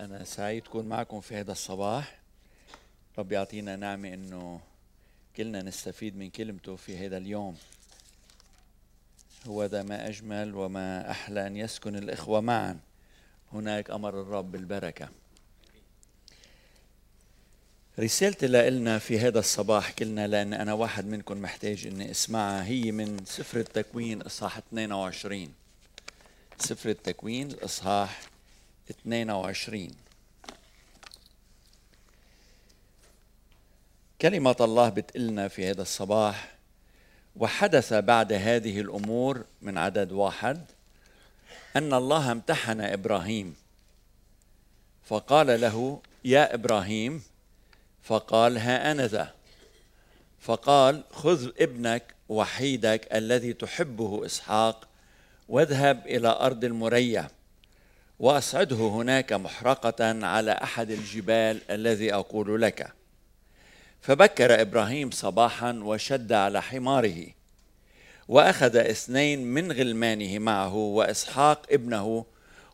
أنا سعيد أكون معكم في هذا الصباح. رب يعطينا نعمة أنه كلنا نستفيد من كلمته في هذا اليوم. هو ذا ما أجمل وما أحلى أن يسكن الإخوة معا. هناك أمر الرب بالبركة. رسالتي لنا في هذا الصباح كلنا لأن أنا واحد منكم محتاج أني أسمعها هي من سفر التكوين إصحاح 22 سفر التكوين الإصحاح 22 كلمة الله بتقلنا في هذا الصباح وحدث بعد هذه الأمور من عدد واحد أن الله امتحن إبراهيم. فقال له يا إبراهيم فقال ها أنا ذا. فقال خذ ابنك وحيدك الذي تحبه إسحاق واذهب إلى أرض المريّة واصعده هناك محرقة على أحد الجبال الذي أقول لك. فبكر إبراهيم صباحا وشد على حماره وأخذ اثنين من غلمانه معه وإسحاق ابنه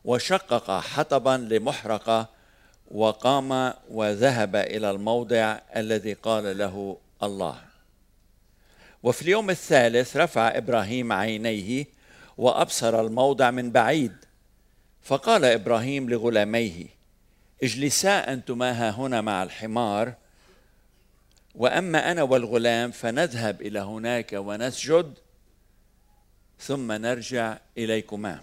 وشقق حطبا لمحرقة وقام وذهب إلى الموضع الذي قال له الله. وفي اليوم الثالث رفع إبراهيم عينيه وأبصر الموضع من بعيد فقال إبراهيم لغلاميه اجلسا أنتما ها هنا مع الحمار وأما أنا والغلام فنذهب إلى هناك ونسجد ثم نرجع إليكما.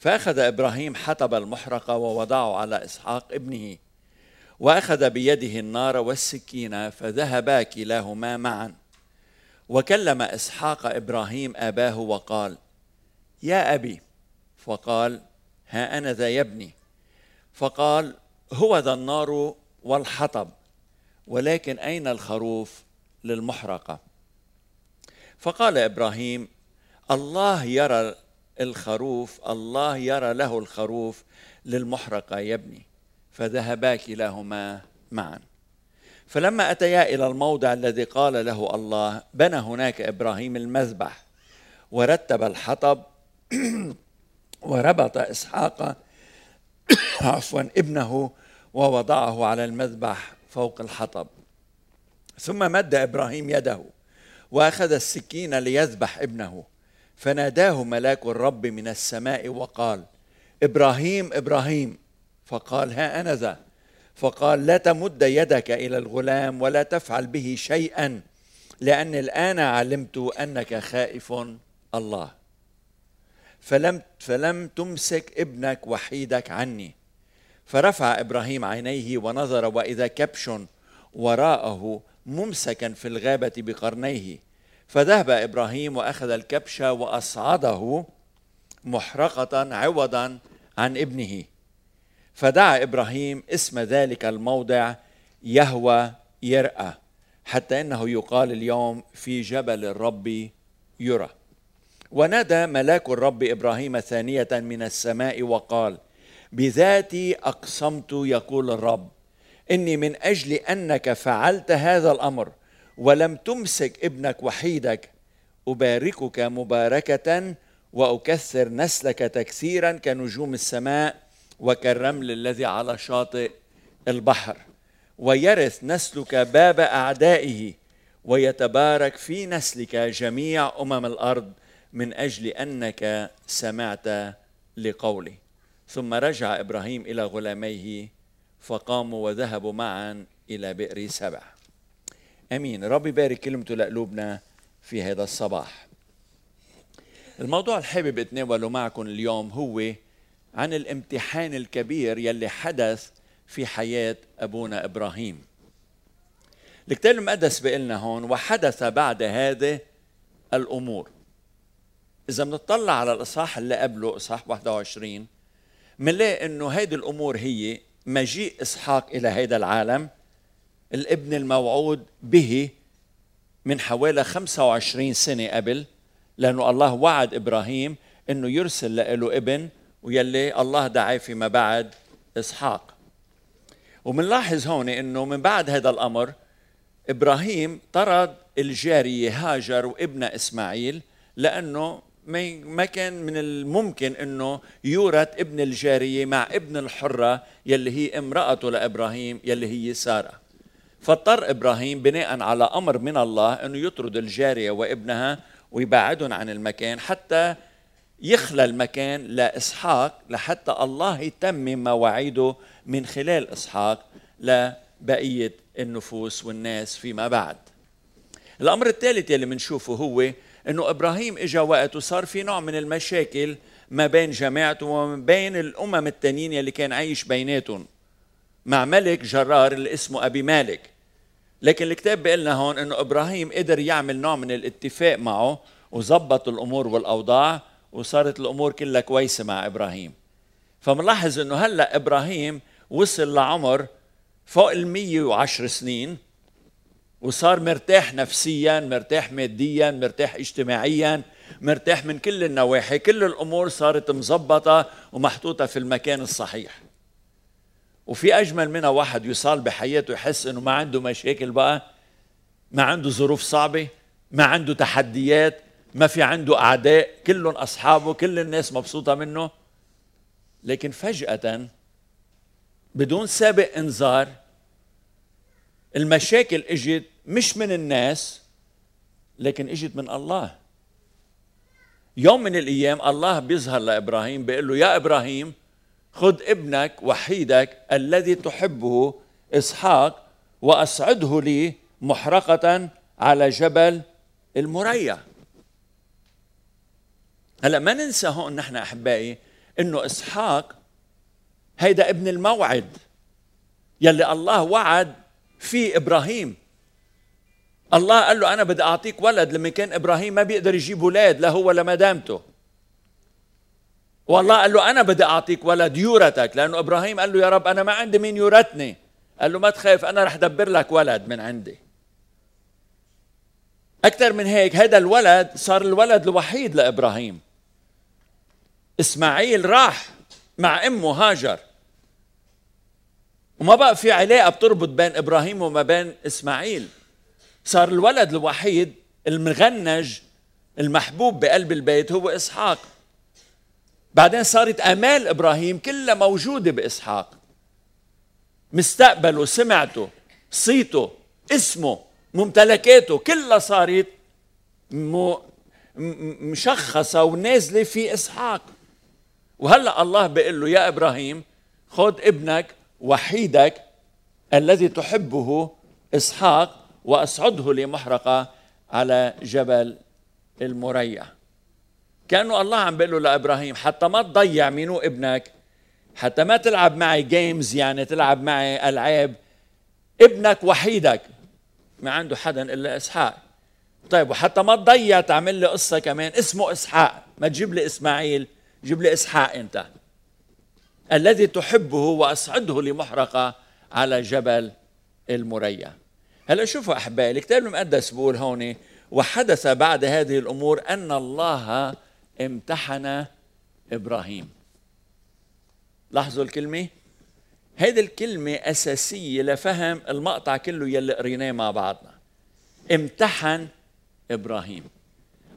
فأخذ إبراهيم حطب المحرقه ووضعه على إسحاق ابنه وأخذ بيده النار والسكين فذهبا كلاهما معا. وكلم إسحاق إبراهيم أباه وقال يا أبي. فقال ها أنا ذا يا ابني فقال هو ذا النار والحطب ولكن أين الخروف للمحرقة؟ فقال إبراهيم الله يرى الخروف الله يرى له الخروف للمحرقة يا ابني. فذهبا كلاهما معا. فلما أتيا إلى الموضع الذي قال له الله بنى هناك إبراهيم المذبح ورتب الحطب وربط إسحاق عفوا ابنه ووضعه على المذبح فوق الحطب. ثم مد إبراهيم يده وأخذ السكين ليذبح ابنه. فناداه ملاك الرب من السماء وقال إبراهيم إبراهيم. فقال ها أنا ذا. فقال لا تمد يدك إلى الغلام ولا تفعل به شيئا لأن الآن علمت أنك خائف الله. فلم فلم تمسك ابنك وحيدك عني. فرفع إبراهيم عينيه ونظر وإذا كبش وراءه ممسكا في الغابة بقرنيه. فذهب إبراهيم وأخذ الكبش وأصعده محرقة عوضا عن ابنه. فدعا إبراهيم اسم ذلك الموضع يهوى يرأى حتى إنه يقال اليوم في جبل الرب يرى. ونادى ملاك الرب إبراهيم ثانية من السماء وقال بذاتي أقسمت يقول الرب إني من أجل أنك فعلت هذا الأمر ولم تمسك ابنك وحيدك. أباركك مباركة وأكثر نسلك تكثيرا كنجوم السماء وكالرمل الذي على شاطئ البحر. ويرث نسلك باب أعدائه ويتبارك في نسلك جميع أمم الأرض من أجل أنك سمعت لقولي ثم رجع إبراهيم إلى غلاميه فقاموا وذهبوا معا إلى بئر سبع. آمين. رب يبارك كلمته لقلوبنا في هذا الصباح. الموضوع اللي حابب اتناوله معكم اليوم هو عن الامتحان الكبير يلي حدث في حياة أبونا إبراهيم. الكتاب المقدس بيقلنا هون وحدث بعد هذه الأمور. إذا بنطلع على الإصحاح اللي قبله إصحاح 21 بنلاقي إنه هيدي الأمور هي مجيء إسحاق إلى هذا العالم الابن الموعود به من حوالي 25 سنة قبل لأنه الله وعد إبراهيم إنه يرسل له ابن ويلي الله دعاه فيما بعد إسحاق. ومنلاحظ هون إنه من بعد هذا الأمر إبراهيم طرد الجارية هاجر وابنها إسماعيل لأنه ما كان من الممكن إنه يورث ابن الجارية مع ابن الحرة يلي هي امرأته لإبراهيم يلي هي سارة. فاضطر إبراهيم بناء على أمر من الله إنه يطرد الجارية وابنها ويبعدهم عن المكان حتى يخلى المكان لإسحاق لحتى الله يتمم مواعيده من خلال إسحاق لبقية النفوس والناس فيما بعد. الأمر الثالث يلي بنشوفه هو إنه إبراهيم اجى وقت وصار في نوع من المشاكل ما بين جماعته وما بين الأمم التانيين يلي كان عايش بيناتهم مع ملك جرار اللي اسمه أبي مالك. لكن الكتاب بيقول لنا هون إنه إبراهيم قدر يعمل نوع من الاتفاق معه وظبط الأمور والأوضاع وصارت الأمور كلها كويسة مع إبراهيم. فملاحظ إنه هلأ إبراهيم وصل لعمر فوق ال 110 سنين وصار مرتاح نفسيا مرتاح ماديا مرتاح اجتماعيا مرتاح من كل النواحي. كل الأمور صارت مزبطه ومحطوطة في المكان الصحيح. وفي أجمل منها واحد يصال بحياته يحس إنه ما عنده مشاكل بقى ما عنده ظروف صعبة ما عنده تحديات ما في عنده أعداء كلهم أصحابه كل الناس مبسوطة منه. لكن فجأة بدون سابق إنذار المشاكل إجت مش من الناس لكن إجت من الله. يوم من الأيام الله بيظهر لإبراهيم بيقول له يا إبراهيم خذ ابنك وحيدك الذي تحبه إسحاق واصعده لي محرقة على جبل المريا. هلا ما ننسى هون نحن أحبائي إنه إسحاق هيدا ابن الموعد يلي الله وعد في إبراهيم. الله قال له أنا بدي أعطيك ولد لما كان إبراهيم ما بيقدر يجيب أولاد لا هو ولا مدامته. والله قال له أنا بدي أعطيك ولد يورثك لأنه إبراهيم قال له يا رب أنا ما عندي مين يورثني. قال له ما تخاف أنا رح دبر لك ولد من عندي. أكثر من هيك هذا الولد صار الولد الوحيد لإبراهيم. إسماعيل راح مع أمه هاجر. وما بقى في علاقة بتربط بين إبراهيم وما بين إسماعيل. صار الولد الوحيد المغنج المحبوب بقلب البيت هو إسحاق. بعدين صارت أمال إبراهيم كلها موجودة بإسحاق. مستقبله سمعته صيته اسمه ممتلكاته كلها صارت مشخصة ونازلة في إسحاق. وهلأ الله بيقول له يا إبراهيم خذ ابنك وحيدك الذي تحبه إسحاق واصعده لمحرقة على جبل المريع. كأنه الله عم بيقول له لإبراهيم حتى ما تضيع مينو ابنك حتى ما تلعب معي جيمز يعني تلعب معي ألعاب ابنك وحيدك. ما عنده حدا إلا إسحاق. طيب وحتى ما تضيع تعمل لي قصة كمان اسمه إسحاق. ما تجيب لي إسماعيل جيب لي إسحاق أنت. الذي تحبه واصعده لمحرقة على جبل المريا. هلا شوفوا أحبائي الكتاب المقدس بيقول هون وحدث بعد هذه الأمور أن الله امتحن إبراهيم. لاحظوا الكلمة؟ هذه الكلمة أساسية لفهم المقطع كله يلي قريناه مع بعضنا. امتحن إبراهيم.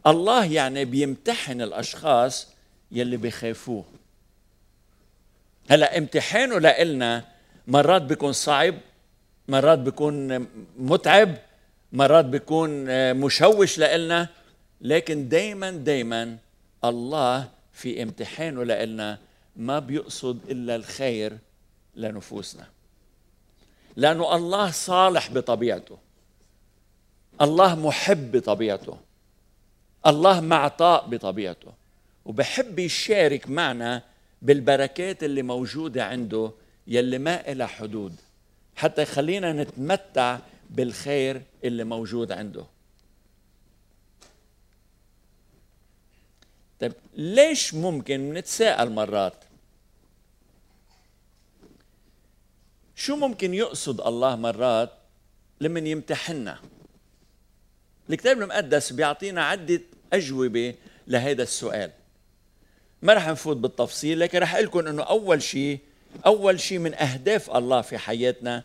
الله يعني بيمتحن الأشخاص يلي بيخافوه هلا امتحانه لإلنا مرات بيكون صعب مرات بيكون متعب مرات بيكون مشوش لإلنا لكن دايما دايما الله في امتحانه لإلنا ما بيقصد إلا الخير لنفوسنا. لأنه الله صالح بطبيعته. الله محب بطبيعته. الله معطاء بطبيعته. وبحب يشارك معنا بالبركات اللي موجودة عنده يلي ما إلها حدود. حتى يخلينا نتمتع بالخير اللي موجود عنده. طيب ليش ممكن نتساءل مرات؟ شو ممكن يقصد الله مرات لمن يمتحنا الكتاب المقدس بيعطينا عدة أجوبة لهذا السؤال. ما رح نفوت بالتفصيل لكن رح لكم أنه أول شيء أول شيء من أهداف الله في حياتنا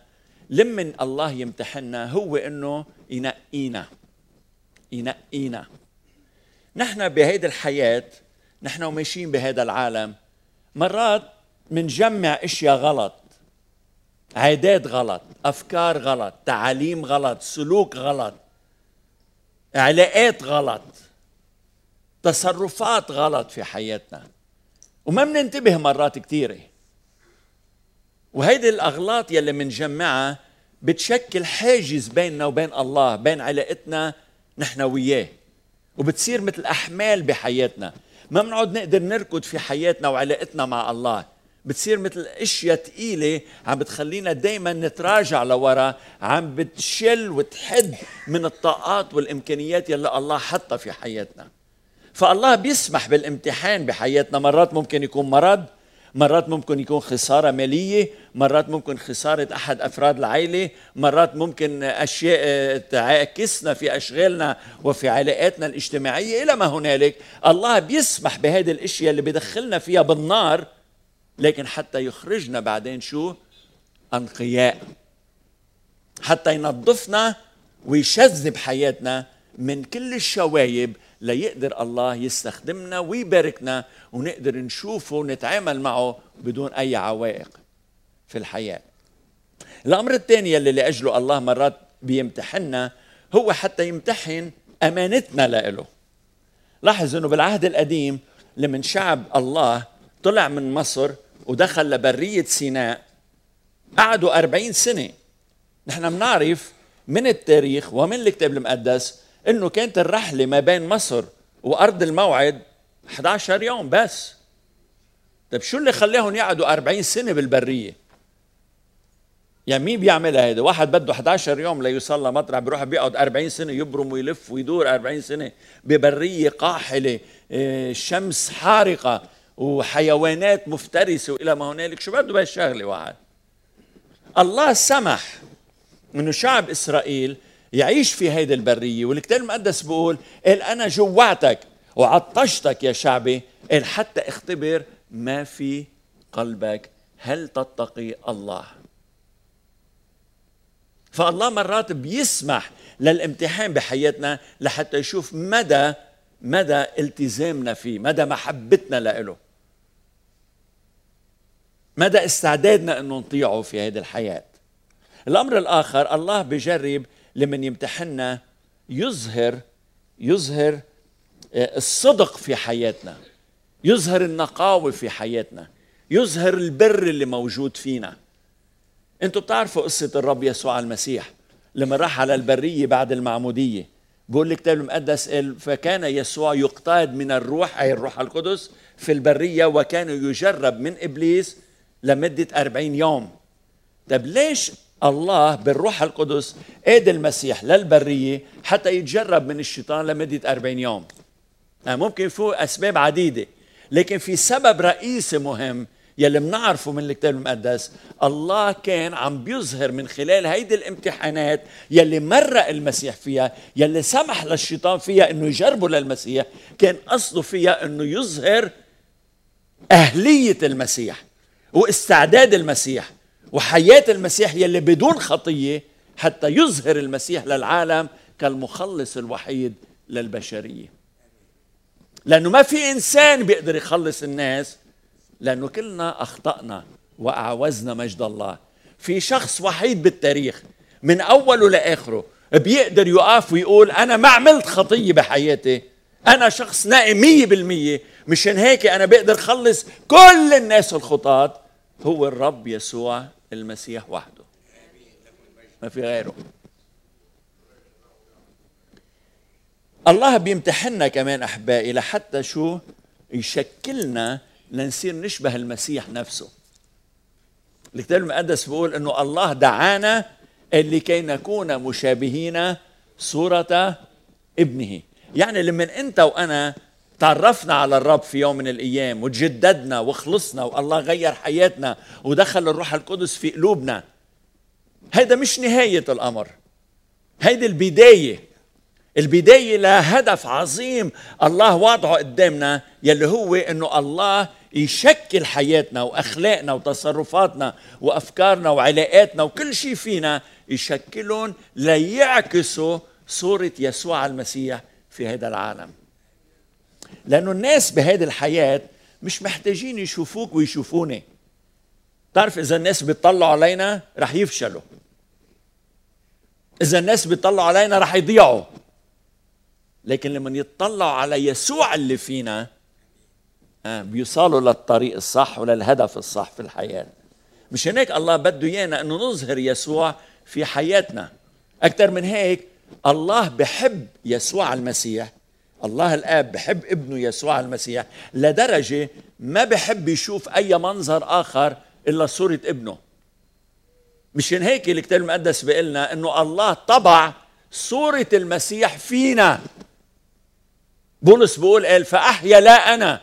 لمن الله يمتحنا هو إنه ينقينا. ينقينا. نحن بهيدي الحياة نحن وماشيين بهذا العالم مرات منجمع أشياء غلط عادات غلط أفكار غلط تعاليم غلط سلوك غلط علاقات غلط تصرفات غلط في حياتنا. وما بننتبه مرات كثيره وهيدي الأغلاط يلي منجمعها بتشكل حاجز بيننا وبين الله بين علاقتنا نحن وياه. وبتصير مثل أحمال بحياتنا. ما بنقعد نقدر نركض في حياتنا وعلاقتنا مع الله. بتصير مثل أشياء ثقيله عم بتخلينا دائما نتراجع لورا عم بتشل وتحد من الطاقات والإمكانيات يلي الله حطها في حياتنا. فالله بيسمح بالامتحان بحياتنا مرات ممكن يكون مرض مرات ممكن يكون خسارة مالية مرات ممكن خسارة أحد أفراد العائلة مرات ممكن أشياء تعاكسنا في أشغالنا وفي علاقاتنا الاجتماعية. إلى ما هنالك الله بيسمح بهذه الأشياء اللي بدخلنا فيها بالنار لكن حتى يخرجنا بعدين شو؟ أنقياء. حتى ينظفنا ويشذب حياتنا من كل الشوايب ليقدر الله يستخدمنا ويباركنا ونقدر نشوفه ونتعامل معه بدون أي عوائق في الحياة. الأمر الثاني اللي لأجله الله مرات بيمتحنا هو حتى يمتحن أمانتنا له. لاحظ إنه بالعهد القديم لمن شعب الله طلع من مصر ودخل لبرية سيناء قعدوا أربعين سنة نحن بنعرف من التاريخ ومن الكتاب المقدس إنه كانت الرحلة ما بين مصر وأرض الموعد 11 يوم بس. طيب شو اللي خلاهم يقعدوا 40 سنة بالبرية؟ يعني مين بيعملها هيدا؟ واحد بده 11 يوم ليوصل لمطرح بيروح بيقعد 40 سنة يبرم ويلف ويدور 40 سنة ببرية قاحلة آه، شمس حارقة وحيوانات مفترسة وإلى ما هنالك. شو بده بهالشغلة واحد؟ الله سمح إنه شعب إسرائيل يعيش في هيدي البرية. والكتاب المقدس بيقول قال أنا جوعتك وعطشتك يا شعبي. قال حتى اختبر ما في قلبك. هل تتقي الله؟ فالله مرات بيسمح للامتحان بحياتنا لحتى يشوف مدى مدى التزامنا فيه مدى محبتنا له مدى استعدادنا إنه نطيعه في هذه الحياة. الأمر الآخر الله بجرب لمن يمتحنا يظهر يظهر آه، الصدق في حياتنا يظهر النقاوة في حياتنا يظهر البر اللي موجود فينا. أنتوا بتعرفوا قصة الرب يسوع المسيح لما راح على البرية بعد المعمودية؟ بقول الكتاب المقدس فكان يسوع يقتاد من الروح أي الروح القدس في البرية وكان يجرب من إبليس لمدة أربعين يوم. طب ليش الله بالروح القدس ايد المسيح للبرية حتى يتجرب من الشيطان لمدة 40 يوم. يعني ممكن يكون أسباب عديدة لكن في سبب رئيسي مهم يلي بنعرفه من الكتاب المقدس الله كان عم بيظهر من خلال هيدي الامتحانات يلي مرق المسيح فيها يلي سمح للشيطان فيها إنه يجربه للمسيح كان قصده فيها إنه يظهر أهلية المسيح واستعداد المسيح. وحياة المسيح يلي بدون خطية حتى يظهر المسيح للعالم كالمخلص الوحيد للبشرية. لأنه ما في إنسان بيقدر يخلص الناس لأنه كلنا أخطأنا وأعوزنا مجد الله. في شخص وحيد بالتاريخ من أوله لآخره بيقدر يقف ويقول أنا ما عملت خطية بحياتي. أنا شخص نائم مية بالمية. مشان هيك أنا بقدر خلص كل الناس الخطاة. هو الرب يسوع المسيح وحده. ما في غيره. الله بيمتحنا كمان أحبائي لحتى شو يشكلنا لنصير نشبه المسيح نفسه. الكتاب المقدس بيقول إنه الله دعانا اللي كي نكون مشابهين صورة ابنه. يعني لما أنت وأنا تعرفنا على الرب في يوم من الأيام وتجددنا وخلصنا والله غير حياتنا ودخل الروح القدس في قلوبنا. هيدا مش نهاية الأمر. هيدي البداية. البداية لهدف عظيم. الله واضعه قدامنا يلي هو إنه الله يشكل حياتنا وأخلاقنا وتصرفاتنا وأفكارنا وعلاقاتنا وكل شيء فينا يشكلهم ليعكسوا صورة يسوع المسيح في هذا العالم. لأنه الناس بهذه الحياة مش محتاجين يشوفوك ويشوفوني. تعرف إذا الناس بيطلعوا علينا رح يفشلوا. إذا الناس بيطلعوا علينا رح يضيعوا. لكن لما يطلعوا على يسوع اللي فينا آه، بيوصلوا للطريق الصح وللهدف الصح في الحياة. مش هيك الله بده إيانا إنه نظهر يسوع في حياتنا. أكثر من هيك الله بحب يسوع المسيح. الله الآب بحب ابنه يسوع المسيح لدرجة ما بحب يشوف أي منظر آخر إلا صورة ابنه. مشان هيك الكتاب المقدس بيقول لنا إنه الله طبع صورة المسيح فينا. بولس بيقول قال فأحيا لا أنا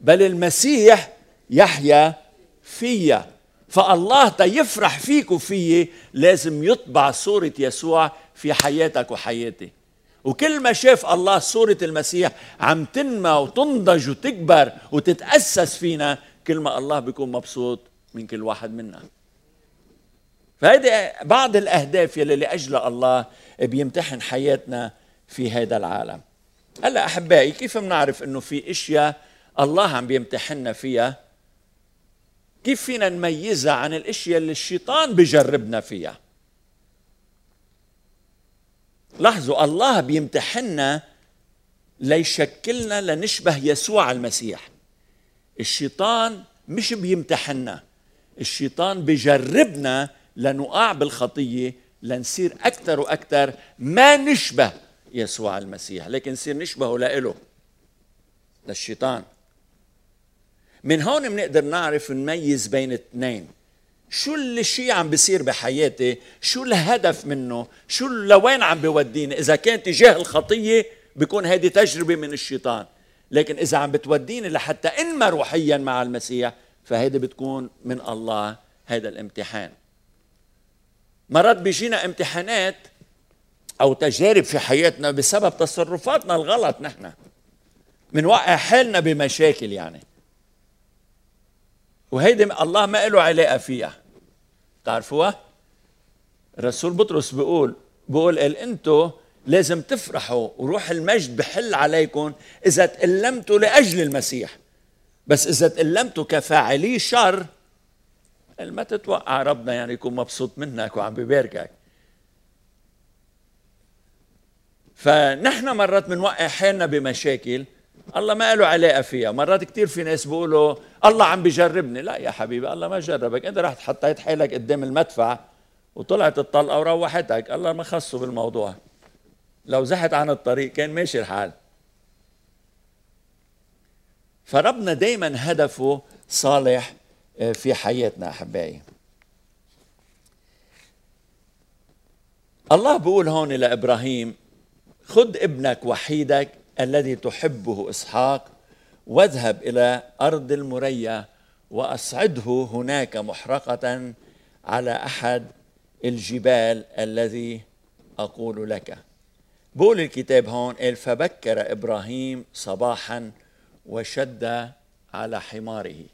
بل المسيح يحيا فيا. فالله تيفرح فيك وفيي لازم يطبع صورة يسوع في حياتك وحياتي. وكل ما شاف الله صورة المسيح عم تنمى وتنضج وتكبر وتتأسس فينا كل ما الله بيكون مبسوط من كل واحد منا. فهذه بعض الأهداف يلي لأجل الله بيمتحن حياتنا في هذا العالم. هلأ أحبائي كيف بنعرف أنه في أشياء الله عم بيمتحننا فيها؟ كيف فينا نميزها عن الأشياء اللي الشيطان بجربنا فيها؟ لاحظوا الله بيمتحننا ليشكلنا لنشبه يسوع المسيح. الشيطان مش بيمتحننا الشيطان بجربنا لنقع بالخطية لنصير أكثر وأكثر ما نشبه يسوع المسيح. لكن نصير نشبهه لإله للشيطان. من هون بنقدر نعرف نميز بين اثنين. شو الشيء عم بيصير بحياتي؟ شو الهدف منه؟ شو لوين عم بيوديني إذا كان تجاه الخطية بيكون هذه تجربة من الشيطان. لكن إذا عم بتوديني لحتى انمى روحيا مع المسيح فهيدي بتكون من الله هذا الامتحان. مرات بيجينا امتحانات أو تجارب في حياتنا بسبب تصرفاتنا الغلط نحن. بنوقع حالنا بمشاكل يعني. وهيدي الله ما له علاقة فيها. تعرفوها الرسول بطرس بيقول بيقول أنتم لازم تفرحوا وروح المجد بحل عليكم إذا تألمتوا لأجل المسيح. بس إذا تألمتوا كفاعلي شر ما تتوقع ربنا يعني يكون مبسوط منك وعم بباركك فنحن مرات بنوقع حالنا بمشاكل الله ما له علاقة فيها. مرات كثير في ناس بيقولوا الله عم بجربني. لا يا حبيبي الله ما جربك. انت رحت حطيت حالك قدام المدفع وطلعت الطلقة وروحتك. الله ما خصه بالموضوع. لو زحت عن الطريق كان ماشي الحال. فربنا دايما هدفه صالح آه، في حياتنا أحبائي. الله بيقول هون لابراهيم خذ ابنك وحيدك الذي تحبه إسحاق واذهب إلى أرض المريا وأصعده هناك محرقة على أحد الجبال الذي أقول لك. بقول الكتاب هون قال فبكر إبراهيم صباحا وشد على حماره.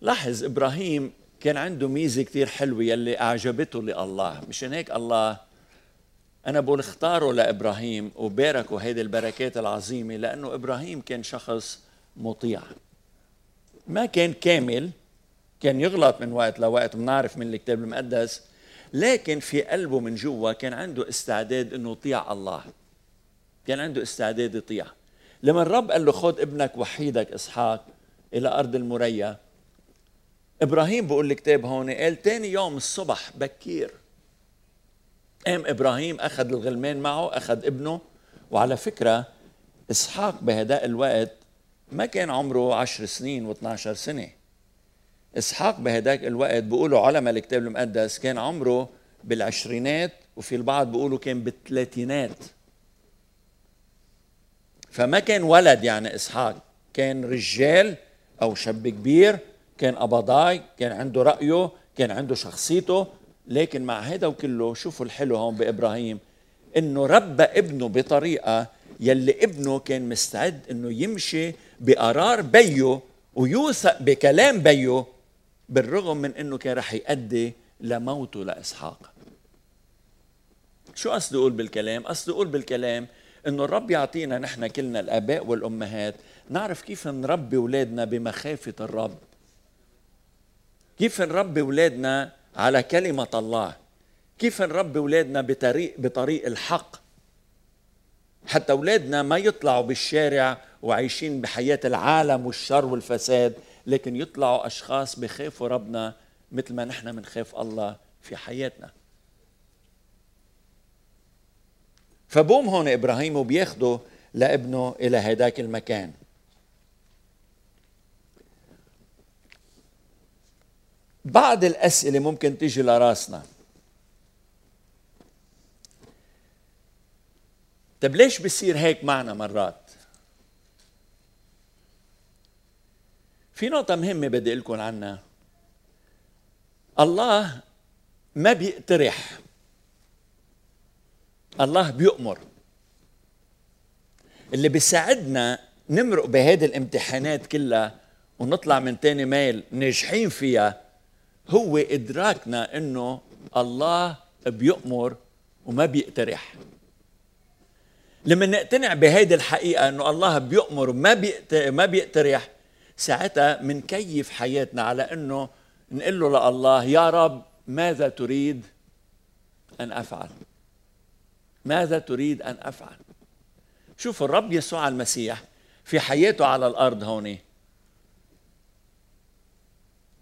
لاحظ إبراهيم كان عنده ميزة كثير حلوة يلي أعجبته لله. مشان هيك الله أنا بقول اختاروا لإبراهيم وباركوا هذه البركات العظيمة لأنه إبراهيم كان شخص مطيع. ما كان كامل كان يغلط من وقت لوقت بنعرف من الكتاب المقدس لكن في قلبه من جوا كان عنده استعداد إنه يطيع الله. كان عنده استعداد يطيع. لما الرب قال له خذ ابنك وحيدك إسحاق إلى أرض المريا إبراهيم بقول الكتاب هون قال تاني يوم الصبح بكير قام إبراهيم أخذ الغلمان معه أخذ ابنه. وعلى فكرة إسحاق بهداء الوقت ما كان عمره عشر سنين و12 سنة. إسحاق بهداك الوقت بيقولوا علماء الكتاب المقدس كان عمره بالعشرينات وفي البعض بيقولوا كان بالثلاثينات. فما كان ولد يعني إسحاق كان رجال أو شاب كبير كان قبضاي كان عنده رأيه كان عنده شخصيته. لكن مع هذا وكله شوفوا الحلو هون بإبراهيم إنه ربى ابنه بطريقة يلي ابنه كان مستعد إنه يمشي بقرار بيه ويوثق بكلام بيه بالرغم من إنه كان رح يؤدي لموته لإسحاق. شو قصدي أقول بالكلام؟ قصدي أقول بالكلام إنه الرب يعطينا نحن كلنا الآباء والأمهات نعرف كيف نربي أولادنا بمخافة الرب. كيف نربي أولادنا على كلمة الله. كيف نربي أولادنا بطريق بطريق الحق؟ حتى أولادنا ما يطلعوا بالشارع وعايشين بحياة العالم والشر والفساد لكن يطلعوا أشخاص بخافوا ربنا مثل ما نحن بنخاف الله في حياتنا. فبوم هون إبراهيم وبياخده لابنه إلى هداك المكان. بعض الأسئلة ممكن تيجي لراسنا. طب ليش بصير هيك معنا مرات؟ في نقطة مهمة بدي أقول لكم عنها. الله ما بيقترح. الله بيؤمر اللي بيساعدنا نمرق بهذه الامتحانات كلها ونطلع من تاني ميل ناجحين فيها هو إدراكنا إنه الله بيؤمر وما بيقترح. لما نقتنع بهيدي الحقيقة إنه الله بيؤمر وما ما بيقترح ساعتها منكيف حياتنا على إنه نقول له لله يا رب ماذا تريد أن أفعل؟ ماذا تريد أن أفعل؟ شوف الرب يسوع المسيح في حياته على الأرض هون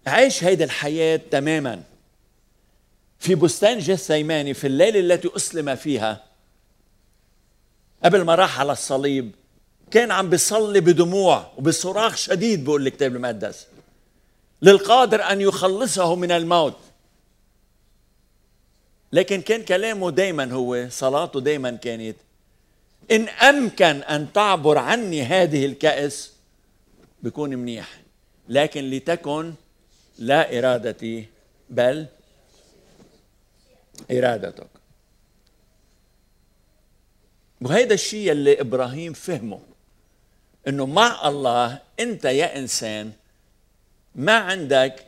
عيش هيدي الحياة تماما. في بستان جثيماني في الليلة التي أسلم فيها. قبل ما راح على الصليب كان عم بيصلي بدموع وبصراخ شديد بقول الكتاب المقدس. للقادر أن يخلصه من الموت. لكن كان كلامه دايما هو صلاته دايما كانت إن أمكن أن تعبر عني هذه الكأس بكون منيح. لكن لتكن لا إرادتي بل إرادتك. وهيدا الشيء اللي إبراهيم فهمه إنه مع الله أنت يا إنسان ما عندك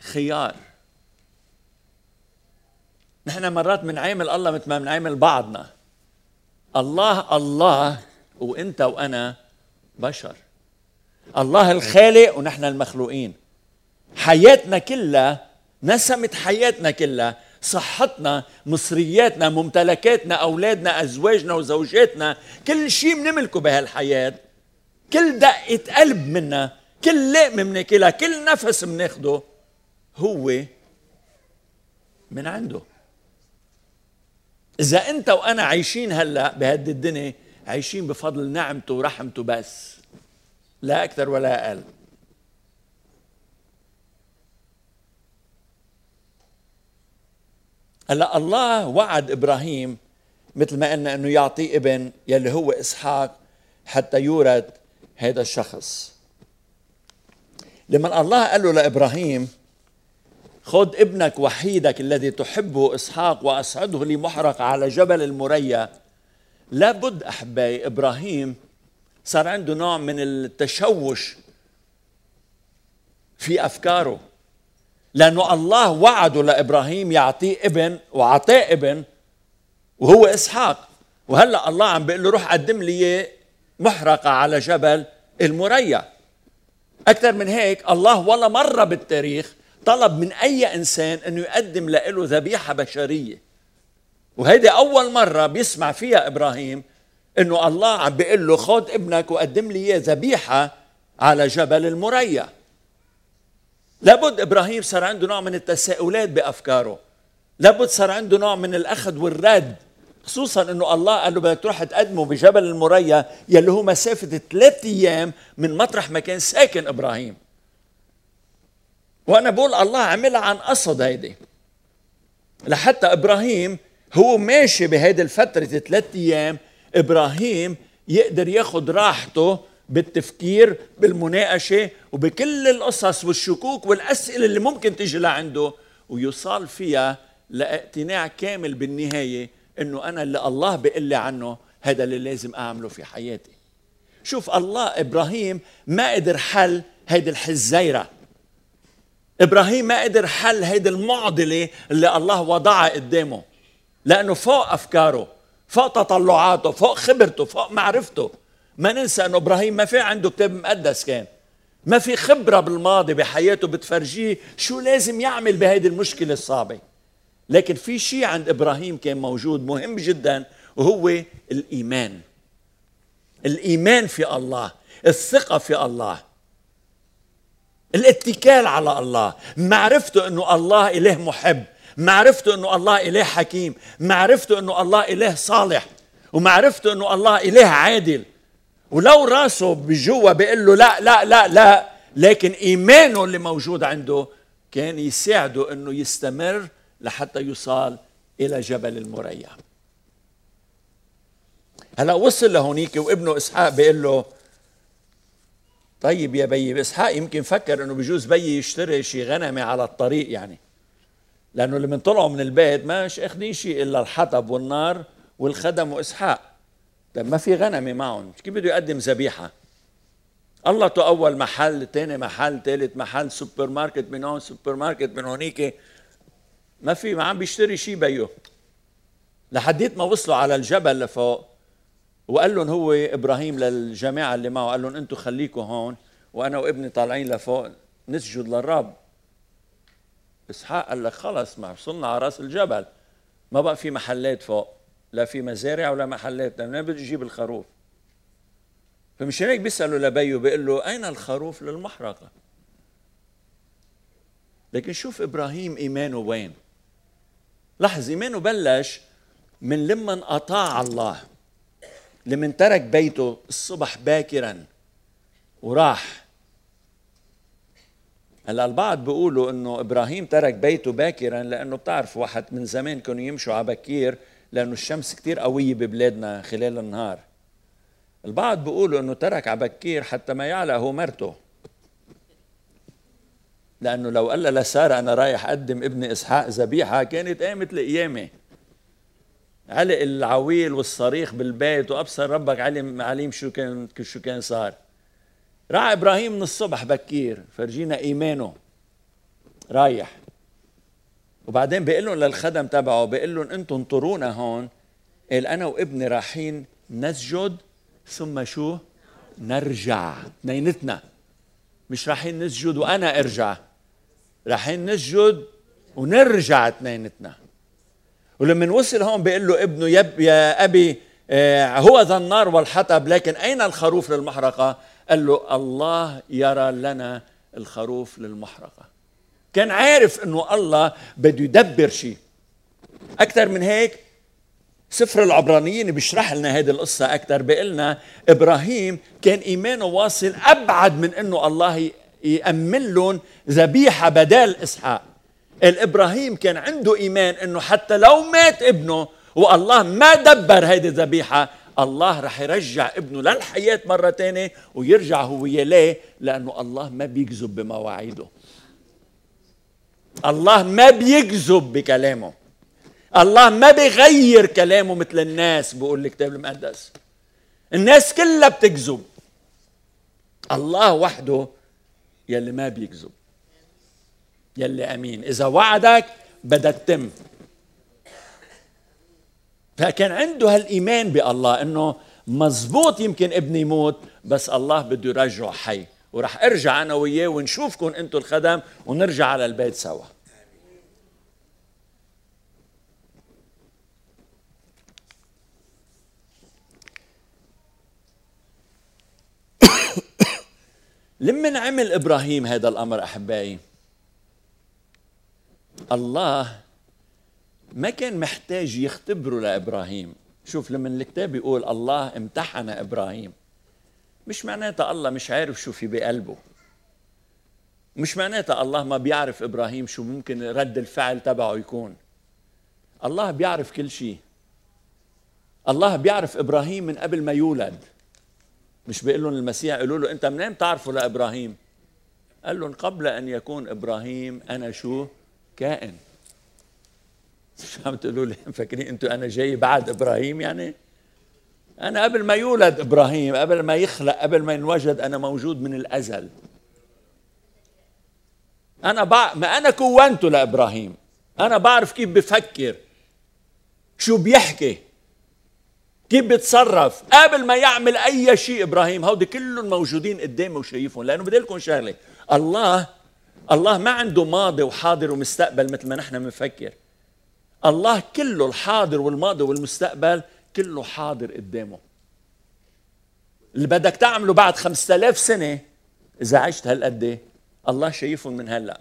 خيار. نحن مرات بنعامل الله مثل ما بنعامل بعضنا. الله الله وإنت وأنا بشر. الله الخالق ونحن المخلوقين. حياتنا كلها نسمة حياتنا كلها صحتنا مصرياتنا ممتلكاتنا أولادنا أزواجنا وزوجاتنا كل شيء بنملكه بهالحياة. كل دقة قلب منا كل لقمة بناكلها كل نفس بناخده هو من عنده. إذا أنت وأنا عايشين هلأ بهذه الدنيا عايشين بفضل نعمته ورحمته بس لا أكثر ولا أقل. هلا الله وعد إبراهيم مثل ما قلنا إنه يعطيه ابن يلي هو إسحاق حتى يورد هذا الشخص. لما الله قال له لإبراهيم خذ ابنك وحيدك الذي تحبه إسحاق واصعده لمحرق على جبل المريا. لابد أحبائي إبراهيم صار عنده نوع من التشوش في أفكاره. لأنه الله وعده لإبراهيم يعطيه ابن واعطاه ابن وهو إسحاق. وهلأ الله عم بيقول له روح قدم لي محرقة على جبل المريا. أكثر من هيك الله ولا مرة بالتاريخ طلب من أي إنسان انه يقدم له ذبيحة بشرية. وهيدي أول مرة بيسمع فيها إبراهيم إنه الله عم بيقول له خذ ابنك وقدم لي ذبيحة على جبل المريا. لابد إبراهيم صار عنده نوع من التساؤلات بأفكاره. لابد صار عنده نوع من الأخذ والرد. خصوصا إنه الله قال له بدك تروح تقدمه بجبل المريا يلي هو مسافة ثلاث أيام من مطرح ما كان ساكن إبراهيم. وأنا بقول الله عملها عن قصد هيدي. لحتى إبراهيم هو ماشي بهيدي الفترة ثلاث أيام إبراهيم يقدر ياخذ راحته بالتفكير بالمناقشة وبكل القصص والشكوك والأسئلة اللي ممكن تيجي لعنده ويوصل فيها لإقتناع كامل بالنهاية إنه أنا اللي الله بيقول لي عنه هذا اللي لازم أعمله في حياتي. شوف الله إبراهيم ما قدر حل هيدي الحزيرة. إبراهيم ما قدر حل هيدي المعضلة اللي الله وضعها قدامه لأنه فوق أفكاره فوق تطلعاته فوق خبرته فوق معرفته. ما ننسى أنه إبراهيم ما في عنده كتاب مقدس كان. ما في خبرة بالماضي بحياته بتفرجيه شو لازم يعمل بهيدي المشكلة الصعبة. لكن في شيء عند إبراهيم كان موجود مهم جدا وهو الإيمان. الإيمان في الله الثقة في الله. الاتكال على الله. معرفته أنه الله إله محب معرفته أنه الله إله حكيم معرفته أنه الله إله صالح ومعرفته أنه الله إله عادل. ولو راسه بجوا بيقول له لا لا لا لا. لكن إيمانه اللي موجود عنده كان يساعده إنه يستمر لحتى يوصل إلى جبل المريا هلا وصل لهونيك وابنه إسحاق بيقول له طيب يا بيي إسحاق يمكن فكر إنه بجوز بيي يشتري شي غنمة على الطريق يعني. لأنه لما طلعوا من البيت ما مش اخذين شيء إلا الحطب والنار والخدم وإسحاق. طيب ما في غنمه معهم. كيف بده يقدم ذبيحة؟ الله أول محل ثاني محل ثالث محل سوبر ماركت من هون سوبر ماركت من هونيك. ما في ما عم بيشتري شيء أبوه. لحديت ما وصلوا على الجبل لفوق. وقال لهم هو إبراهيم للجماعة اللي معه قال لهم أنتم خليكم هون وأنا وابني طالعين لفوق. نسجد للرب. إسحاق قال لك خلص ما وصلنا على رأس الجبل. ما بقى في محلات فوق. لا في مزارع ولا محلات منين بده يجيب الخروف. فمشان هيك بيسألوا لبيه بيقول له أين الخروف للمحرقة؟ لكن شوف إبراهيم إيمانه وين. لاحظ إيمانه بلش من لمن أطاع الله لمن ترك بيته الصبح باكرا وراح. هلا البعض بيقولوا إنه إبراهيم ترك بيته باكرا لأنه بتعرف واحد من زمان كانوا يمشوا على بكير لأنه الشمس كتير قوية ببلادنا خلال النهار. البعض بيقولوا إنه ترك على بكير حتى ما يعلى هو مرته. لأنه لو قال لسارة أنا رايح أقدم ابن إسحاق ذبيحة كانت قامت القيامه علق العويل والصريخ بالبيت وأبصر ربك علم عليم شو كان شو كان صار. راح إبراهيم من الصبح بكير فرجينا إيمانه. رايح. وبعدين بيقول لهم للخدم تبعه بيقول لهم أنتم انطرونا هون. قال أنا وابني رايحين نسجد ثم شو؟ نرجع. اثنينتنا مش رايحين نسجد وأنا أرجع. رايحين نسجد ونرجع اثنينتنا ولما وصل هون بيقول له ابنه يا أبي آه، هو ذا النار والحطب لكن أين الخروف للمحرقة؟ قال له الله يرى لنا الخروف للمحرقة. كان عارف إنه الله بده يدبر شيء. أكثر من هيك سفر العبرانيين بيشرح لنا هذه القصة أكثر بيقول لنا إبراهيم كان إيمانه واصل أبعد من إنه الله يأمن لهم ذبيحة بدال إسحاق. الإبراهيم كان عنده إيمان إنه حتى لو مات ابنه والله ما دبر هيدي الذبيحه الله رح يرجع ابنه للحياة مرة تانية ويرجع هو يلاه لأنه الله ما بيكذب بمواعيده. الله ما بيكذب بكلامه. الله ما بيغير كلامه مثل الناس بقول الكتاب المقدس. الناس كلها بتكذب الله وحده يلي ما بيكذب يلي أمين. إذا وعدك بدها تتم. فكان عنده هالإيمان بالله إنه مزبوط يمكن ابني يموت بس الله بده يرجعه حي. ورح أرجع أنا وياه ونشوفكم أنتم الخدم ونرجع على البيت سوا. لمن عمل إبراهيم هذا الأمر أحبائي؟ الله ما كان محتاج يختبره لإبراهيم. شوف لما الكتاب يقول الله امتحن إبراهيم. مش معناتها الله مش عارف شو في بقلبه. مش معناتها الله ما بيعرف إبراهيم شو ممكن رد الفعل تبعه يكون. الله بيعرف كل شيء. الله بيعرف إبراهيم من قبل ما يولد. مش بيقول لهم المسيح قالوا له انت منين بتعرفه؟ لابراهيم قال لهم قبل أن يكون إبراهيم أنا شو؟ كائن. مش عم تقولوا لي؟ فاكرين أنتوا أنا جاي بعد إبراهيم يعني؟ أنا قبل ما يولد إبراهيم قبل ما يخلق قبل ما ينوجد أنا موجود من الأزل. أنا بع... ما أنا كونته لإبراهيم. أنا بعرف كيف بفكر. شو بيحكي؟ كيف بيتصرف. قبل ما يعمل أي شيء إبراهيم هودي كلهم موجودين قدامي وشايفهم لأنه بدي لكم شغلة. الله الله ما عنده ماضي وحاضر ومستقبل مثل ما نحن بنفكر. الله كله الحاضر والماضي والمستقبل كله حاضر قدامه. اللي بدك تعمله بعد خمسة آلاف سنة إذا عشت هالقد الله شايفهم من هلأ.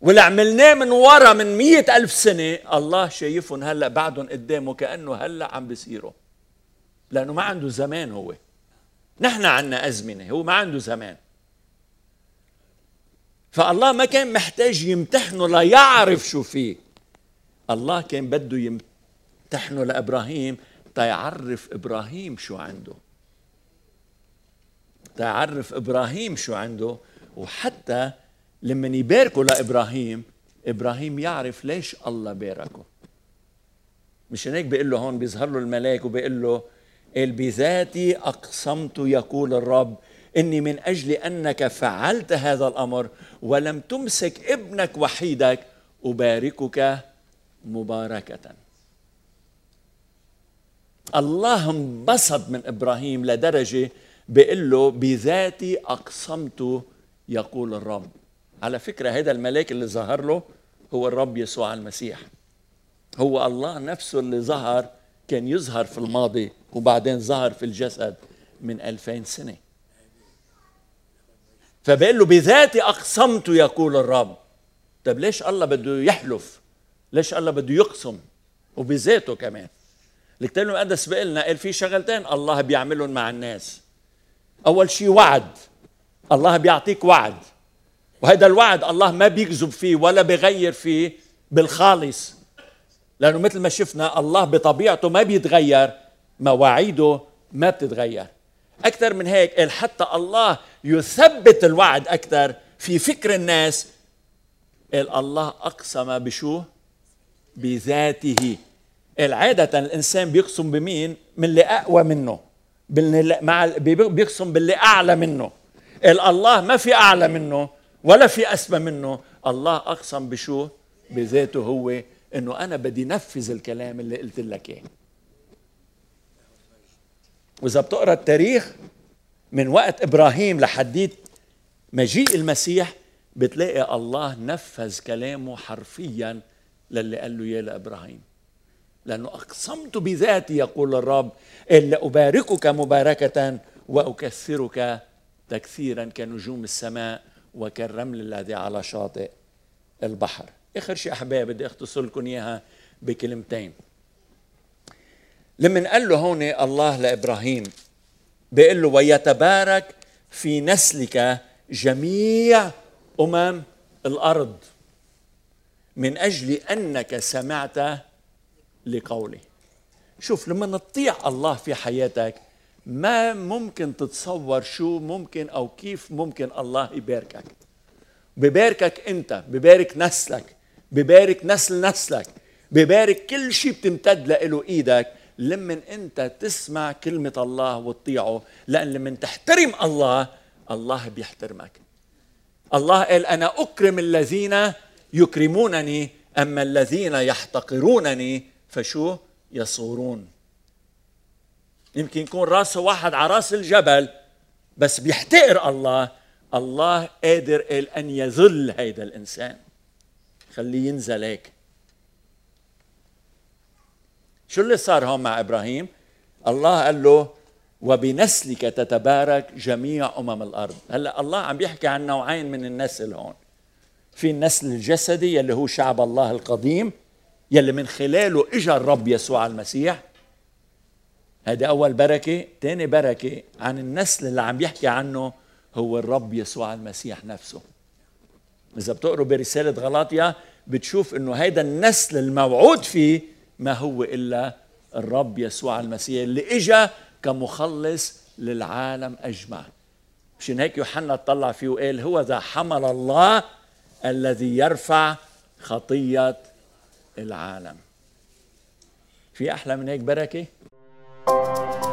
واللي عملناه من ورا من مية ألف سنة. الله شايفهم هلأ بعدهم قدامه كأنه هلأ عم بيصيروا. لأنه ما عنده زمان هو. نحن عنا أزمنة هو ما عنده زمان. فالله ما كان محتاج يمتحنه ليعرف شو فيه. الله كان بده يمتحنه لإبراهيم تيعرف إبراهيم شو عنده. تيعرف إبراهيم شو عنده. وحتى لما يباركوا لإبراهيم إبراهيم يعرف ليش الله باركه. مش هيك بيقول له هون بيظهر له الملاك وبيقول له بذاتي أقسمت يقول الرب إني من أجل أنك فعلت هذا الأمر ولم تمسك ابنك وحيدك أباركك مباركة. الله انبسط من إبراهيم لدرجة بيقول له بذاتي أقسمت يقول الرب. على فكرة هذا الملاك اللي ظهر له هو الرب يسوع المسيح. هو الله نفسه اللي ظهر كان يظهر في الماضي وبعدين ظهر في الجسد من ألفين سنة. فبقول له بذاتي أقسمت يقول الرب. طب ليش الله بده يحلف؟ ليش الله بده يقسم؟ وبذاته كمان. الكتاب المقدس بيقول لنا قال في شغلتين الله بيعملهم مع الناس. أول شيء وعد. الله بيعطيك وعد. وهذا الوعد الله ما بيكذب فيه ولا بيغير فيه بالخالص. لأنه مثل ما شفنا الله بطبيعته ما بيتغير مواعيده ما بتتغير. أكثر من هيك قال حتى الله يثبت الوعد أكثر في فكر الناس. قال الله أقسم بشو؟ بذاته. عادة الإنسان بيقسم بمين؟ من اللي أقوى منه. مع بيقسم باللي أعلى منه. الله ما في أعلى منه. ولا في أسمى منه. الله أقسم بشو؟ بذاته هو إنه أنا بدي نفذ الكلام اللي قلت لك إياه. وإذا بتقرأ التاريخ من وقت إبراهيم لحديت مجيء المسيح بتلاقي الله نفذ كلامه حرفيا للي قال له يا لإبراهيم. لأنه أقسمت بذاتي يقول الرب إلا أباركك مباركة وأكثرك تكثيرا كنجوم السماء. وكالرمل الذي على شاطئ البحر. آخر شيء أحباب بدي أختصر لكم إياها بكلمتين. لما قال له هون الله لإبراهيم بيقول له ويتبارك في نسلك جميع أمم الأرض من أجل أنك سمعت لقوله. شوف لما نطيع الله في حياتك ما ممكن تتصور شو ممكن أو كيف ممكن الله يباركك. بباركك أنت ببارك نسلك ببارك نسل نسلك ببارك كل شيء بتمتد له إيدك لما أنت تسمع كلمة الله وتطيعه لأن لما تحترم الله الله بيحترمك. الله قال أنا أكرم الذين يكرمونني أما الذين يحتقرونني فشو؟ يصورون. يمكن يكون راسه واحد على راس الجبل بس بيحتقر الله الله قادر أن يذل هيدا الإنسان. خليه ينزل هيك. شو اللي صار هون مع إبراهيم؟ الله قال له وبنسلك تتبارك جميع أمم الأرض. هلأ الله عم بيحكي عن نوعين من النسل هون. في النسل الجسدي يلي هو شعب الله القديم يلي من خلاله اجى الرب يسوع المسيح هذه أول بركة. ثاني بركة عن النسل اللي عم بيحكي عنه هو الرب يسوع المسيح نفسه. إذا بتقروا برسالة غلاطيا بتشوف إنه هيدا النسل الموعود فيه ما هو إلا الرب يسوع المسيح اللي اجى كمخلص للعالم أجمع. مشان هيك يوحنا اطلع فيه وقال هو ذا حمل الله الذي يرفع خطية العالم. في أحلى من هيك بركة؟ Thank you.